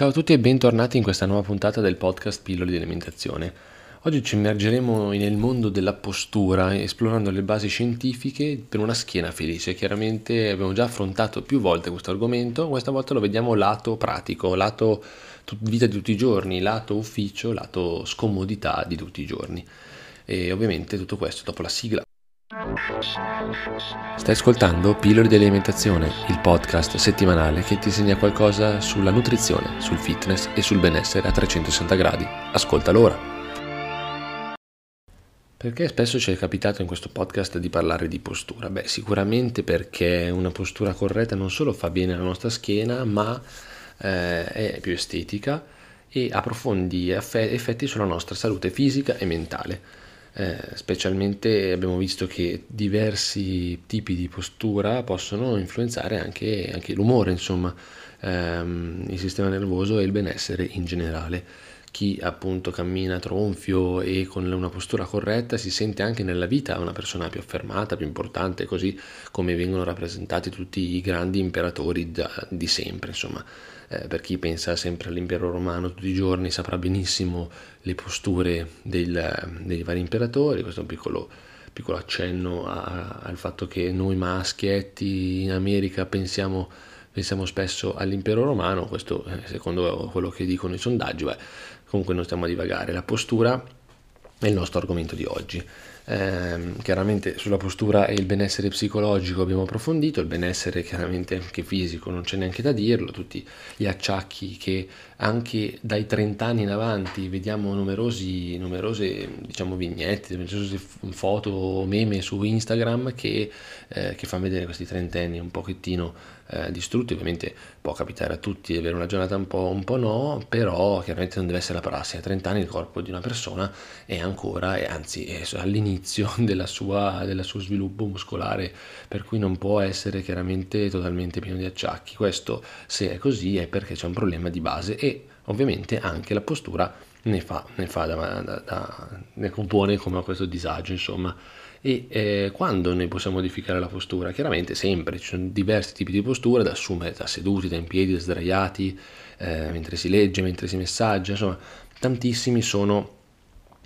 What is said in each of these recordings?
Ciao a tutti e bentornati in questa nuova puntata del podcast Pillole di alimentazione. Oggi ci immergeremo nel mondo della postura, esplorando le basi scientifiche per una schiena felice. Chiaramente abbiamo già affrontato più volte questo argomento, questa volta lo vediamo lato pratico, lato vita di tutti i giorni, lato ufficio, lato scomodità di tutti i giorni. E ovviamente tutto questo dopo la sigla. Stai ascoltando Pillole di alimentazione, il podcast settimanale che ti insegna qualcosa sulla nutrizione, sul fitness e sul benessere a 360 gradi. Ascoltalo ora. Perché spesso ci è capitato in questo podcast di parlare di postura? Beh, sicuramente perché una postura corretta non solo fa bene alla nostra schiena, ma eh, è più estetica e ha profondi effetti sulla nostra salute fisica e mentale eh, specialmente abbiamo visto che diversi tipi di postura possono influenzare anche, anche l'umore, insomma, ehm, il sistema nervoso e il benessere in generale. Chi appunto cammina tronfio e con una postura corretta si sente anche nella vita una persona più affermata, più importante, così come vengono rappresentati tutti i grandi imperatori da, di sempre, insomma. Eh, per chi pensa sempre all'impero romano tutti i giorni saprà benissimo le posture del, dei vari imperatori, questo è un piccolo, piccolo accenno a, al fatto che noi maschietti in America pensiamo, pensiamo spesso all'impero romano, questo eh, secondo quello che dicono i sondaggi, beh, comunque non stiamo a divagare, la postura è il nostro argomento di oggi. Eh, chiaramente sulla postura e il benessere psicologico abbiamo approfondito, il benessere chiaramente anche fisico, non c'è neanche da dirlo, tutti gli acciacchi che anche dai 30 anni in avanti vediamo numerosi, numerose diciamo, vignette, numerose foto o meme su Instagram che, eh, che fanno vedere questi trentenni un pochettino eh, distrutti, ovviamente può capitare a tutti di avere una giornata un po', un po' no, però chiaramente non deve essere la prassi, a 30 anni il corpo di una persona è ancora, e anzi è all'inizio della sua, del suo sviluppo muscolare, per cui non può essere chiaramente totalmente pieno di acciacchi, questo se è così è perché c'è un problema di base e ovviamente anche la postura ne fa, ne fa da, da, da, ne compone come a questo disagio, insomma. E eh, quando noi possiamo modificare la postura? Chiaramente sempre, ci sono diversi tipi di posture da assumere, da seduti, da in piedi, da sdraiati, eh, mentre si legge, mentre si messaggia, insomma, tantissimi sono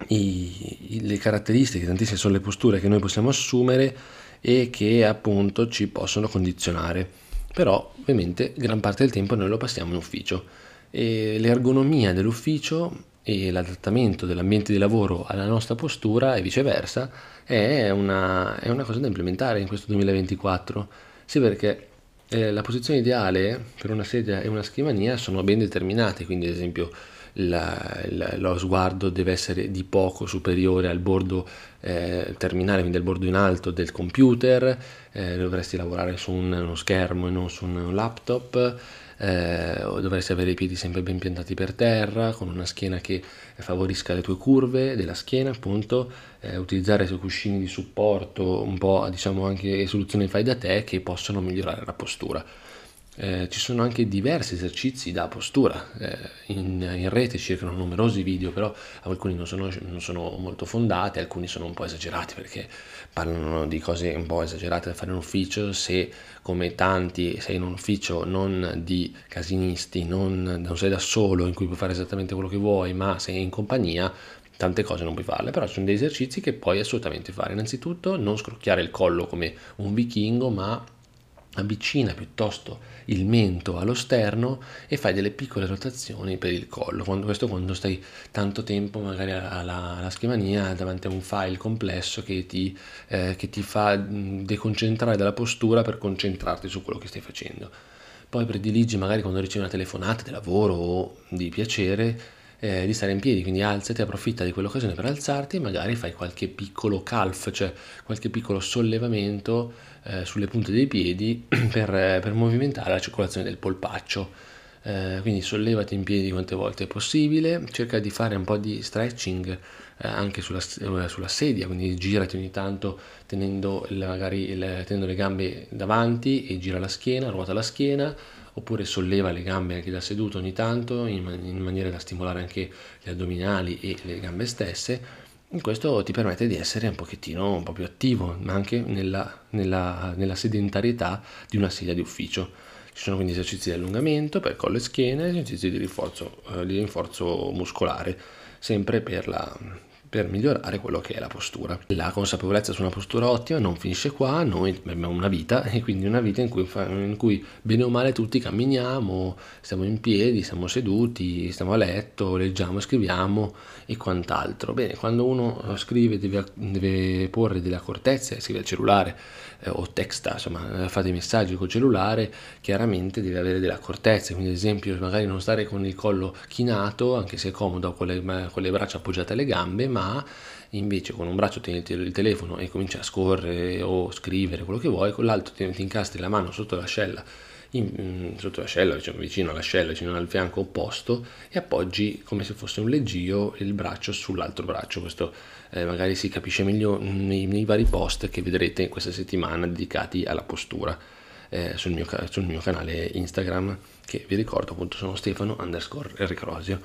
i, le caratteristiche, tantissime sono le posture che noi possiamo assumere e che appunto ci possono condizionare. Però ovviamente gran parte del tempo noi lo passiamo in ufficio e l'ergonomia dell'ufficio e l'adattamento dell'ambiente di lavoro alla nostra postura e viceversa è una, è una cosa da implementare in questo 2024. Sì, perché eh, la posizione ideale per una sedia e una scrivania sono ben determinate, quindi ad esempio la, la, lo sguardo deve essere di poco superiore al bordo eh, terminale, quindi al bordo in alto del computer, eh, dovresti lavorare su un, uno schermo e non su un laptop eh, dovresti avere i piedi sempre ben piantati per terra, con una schiena che favorisca le tue curve della schiena, appunto, eh, utilizzare i cuscini di supporto, un po' diciamo anche soluzioni fai da te che possono migliorare la postura. Eh, ci sono anche diversi esercizi da postura, eh, in, in, rete circolano numerosi video, però alcuni non sono, non sono, molto fondati, alcuni sono un po' esagerati perché parlano di cose un po' esagerate da fare in ufficio, se come tanti sei in un ufficio non di casinisti, non, non sei da solo in cui puoi fare esattamente quello che vuoi, ma sei in compagnia, tante cose non puoi farle, però ci sono dei esercizi che puoi assolutamente fare. Innanzitutto non scrocchiare il collo come un vichingo, ma avvicina piuttosto il mento allo sterno e fai delle piccole rotazioni per il collo. Quando, questo quando stai tanto tempo magari alla, alla scrivania davanti a un file complesso che ti, eh, che ti fa deconcentrare dalla postura per concentrarti su quello che stai facendo. Poi prediligi magari quando ricevi una telefonata di lavoro o di piacere eh, di stare in piedi, quindi alzati, approfitta di quell'occasione per alzarti e magari fai qualche piccolo calf, cioè qualche piccolo sollevamento eh, sulle punte dei piedi per, per, movimentare la circolazione del polpaccio. Eh, quindi sollevati in piedi quante volte è possibile, cerca di fare un po' di stretching eh, anche sulla, eh, sulla, sedia, quindi girati ogni tanto tenendo, magari il, tenendo le gambe davanti e gira la schiena, ruota la schiena, oppure solleva le gambe anche da seduto ogni tanto in, in maniera da stimolare anche gli addominali e le gambe stesse. Questo ti permette di essere un pochettino un po' più attivo, ma anche nella, nella, nella sedentarietà di una sedia di ufficio. Ci sono quindi esercizi di allungamento per collo e schiena, esercizi di rinforzo, eh, di rinforzo muscolare, sempre per la per migliorare quello che è la postura. La consapevolezza su una postura ottima non finisce qua, noi abbiamo una vita e quindi una vita in cui, in cui bene o male tutti camminiamo, stiamo in piedi, siamo seduti, stiamo a letto, leggiamo, scriviamo e quant'altro. Bene, quando uno scrive deve, deve porre delle accortezze, scrive al cellulare eh, o texta, insomma fa dei messaggi col cellulare, chiaramente deve avere delle accortezze, quindi ad esempio magari non stare con il collo chinato, anche se è comodo con le, con le braccia appoggiate alle gambe, ma invece con un braccio tieni il telefono e cominci a scorrere o scrivere quello che vuoi, con l'altro ti, ti incastri la mano sotto l'ascella, in, mm, sotto l'ascella, diciamo, vicino all'ascella, vicino al fianco opposto e appoggi come se fosse un leggio il braccio sull'altro braccio. Questo eh, magari si capisce meglio nei, nei vari post che vedrete in questa settimana dedicati alla postura. Eh, sul, mio, sul, mio, canale Instagram che vi ricordo appunto sono Stefano underscore Ricrosio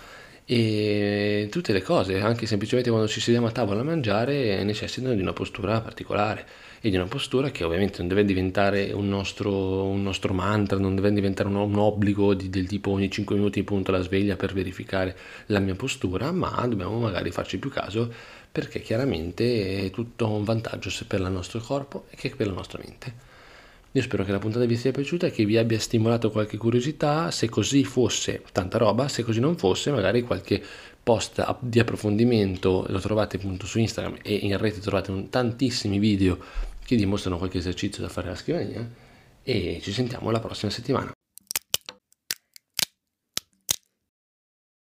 e tutte le cose, anche semplicemente quando ci sediamo a tavola a mangiare, necessitano di una postura particolare e di una postura che ovviamente non deve diventare un nostro, un nostro mantra, non deve diventare un, un obbligo di, del tipo ogni 5 minuti punto la sveglia per verificare la mia postura, ma dobbiamo magari farci più caso perché chiaramente è tutto un vantaggio sia per il nostro corpo che per la nostra mente. Io spero che la puntata vi sia piaciuta e che vi abbia stimolato qualche curiosità. Se così fosse, tanta roba, se così non fosse, magari qualche post di approfondimento lo trovate appunto su Instagram e in rete trovate tantissimi video che dimostrano qualche esercizio da fare alla scrivania e ci sentiamo la prossima settimana.